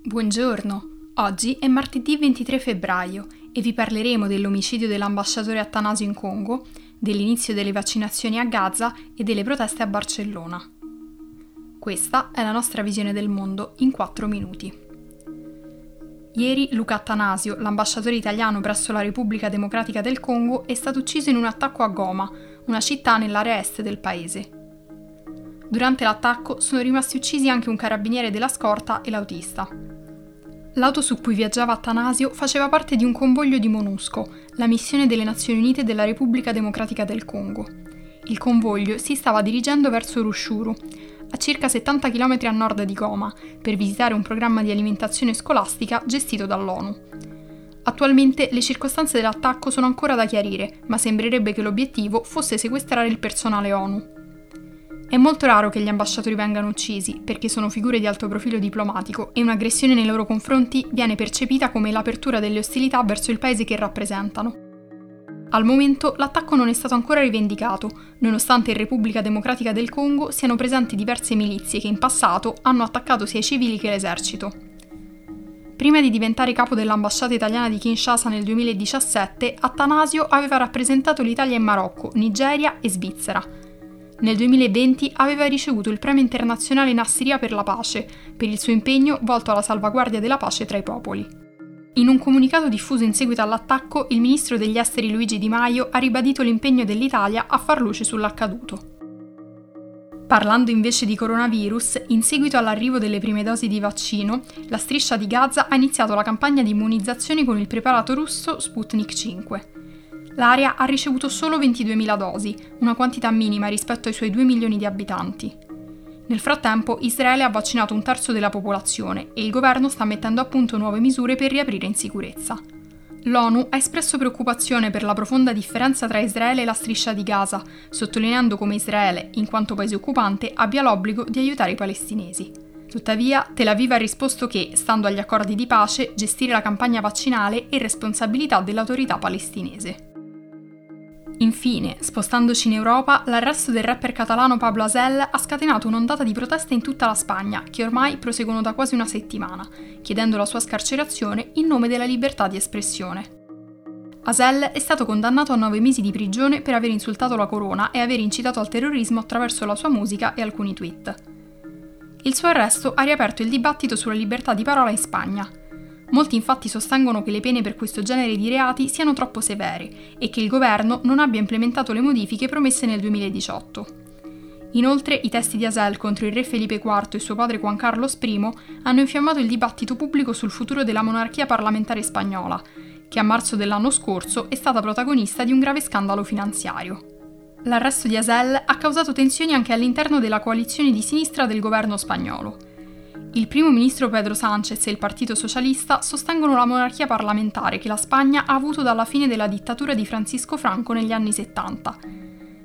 Buongiorno, oggi è martedì 23 febbraio e vi parleremo dell'omicidio dell'ambasciatore Attanasio in Congo, dell'inizio delle vaccinazioni a Gaza e delle proteste a Barcellona. Questa è la nostra visione del mondo in 4 minuti. Ieri Luca Attanasio, l'ambasciatore italiano presso la Repubblica Democratica del Congo, è stato ucciso in un attacco a Goma, una città nell'area est del paese. Durante l'attacco sono rimasti uccisi anche un carabiniere della scorta e l'autista. L'auto su cui viaggiava Attanasio faceva parte di un convoglio di MONUSCO, la missione delle Nazioni Unite della Repubblica Democratica del Congo. Il convoglio si stava dirigendo verso Rushuru, a circa 70 km a nord di Goma, per visitare un programma di alimentazione scolastica gestito dall'ONU. Attualmente le circostanze dell'attacco sono ancora da chiarire, ma sembrerebbe che l'obiettivo fosse sequestrare il personale ONU. È molto raro che gli ambasciatori vengano uccisi, perché sono figure di alto profilo diplomatico e un'aggressione nei loro confronti viene percepita come l'apertura delle ostilità verso il paese che rappresentano. Al momento l'attacco non è stato ancora rivendicato, nonostante in Repubblica Democratica del Congo siano presenti diverse milizie che in passato hanno attaccato sia i civili che l'esercito. Prima di diventare capo dell'ambasciata italiana di Kinshasa nel 2017, Attanasio aveva rappresentato l'Italia in Marocco, Nigeria e Svizzera, nel 2020 aveva ricevuto il Premio internazionale Nassiria per la pace, per il suo impegno volto alla salvaguardia della pace tra i popoli. In un comunicato diffuso in seguito all'attacco, il ministro degli esteri Luigi Di Maio ha ribadito l'impegno dell'Italia a far luce sull'accaduto. Parlando invece di coronavirus, in seguito all'arrivo delle prime dosi di vaccino, la striscia di Gaza ha iniziato la campagna di immunizzazione con il preparato russo Sputnik 5. L'area ha ricevuto solo 22.000 dosi, una quantità minima rispetto ai suoi 2 milioni di abitanti. Nel frattempo Israele ha vaccinato un terzo della popolazione e il governo sta mettendo a punto nuove misure per riaprire in sicurezza. L'ONU ha espresso preoccupazione per la profonda differenza tra Israele e la striscia di Gaza, sottolineando come Israele, in quanto paese occupante, abbia l'obbligo di aiutare i palestinesi. Tuttavia, Tel Aviv ha risposto che, stando agli accordi di pace, gestire la campagna vaccinale è responsabilità dell'autorità palestinese. Infine, spostandoci in Europa, l'arresto del rapper catalano Pablo Asel ha scatenato un'ondata di proteste in tutta la Spagna, che ormai proseguono da quasi una settimana, chiedendo la sua scarcerazione in nome della libertà di espressione. Asel è stato condannato a nove mesi di prigione per aver insultato la corona e aver incitato al terrorismo attraverso la sua musica e alcuni tweet. Il suo arresto ha riaperto il dibattito sulla libertà di parola in Spagna, Molti infatti sostengono che le pene per questo genere di reati siano troppo severe e che il governo non abbia implementato le modifiche promesse nel 2018. Inoltre, i testi di Asel contro il re Felipe IV e suo padre Juan Carlos I hanno infiammato il dibattito pubblico sul futuro della monarchia parlamentare spagnola, che a marzo dell'anno scorso è stata protagonista di un grave scandalo finanziario. L'arresto di Asel ha causato tensioni anche all'interno della coalizione di sinistra del governo spagnolo. Il primo ministro Pedro Sánchez e il Partito Socialista sostengono la monarchia parlamentare che la Spagna ha avuto dalla fine della dittatura di Francisco Franco negli anni 70.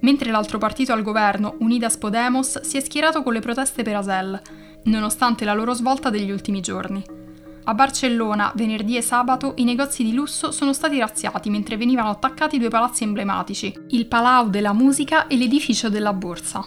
Mentre l'altro partito al governo, Unidas Podemos, si è schierato con le proteste per Asel, nonostante la loro svolta degli ultimi giorni. A Barcellona, venerdì e sabato, i negozi di lusso sono stati razziati mentre venivano attaccati due palazzi emblematici, il Palau della Musica e l'edificio della Borsa.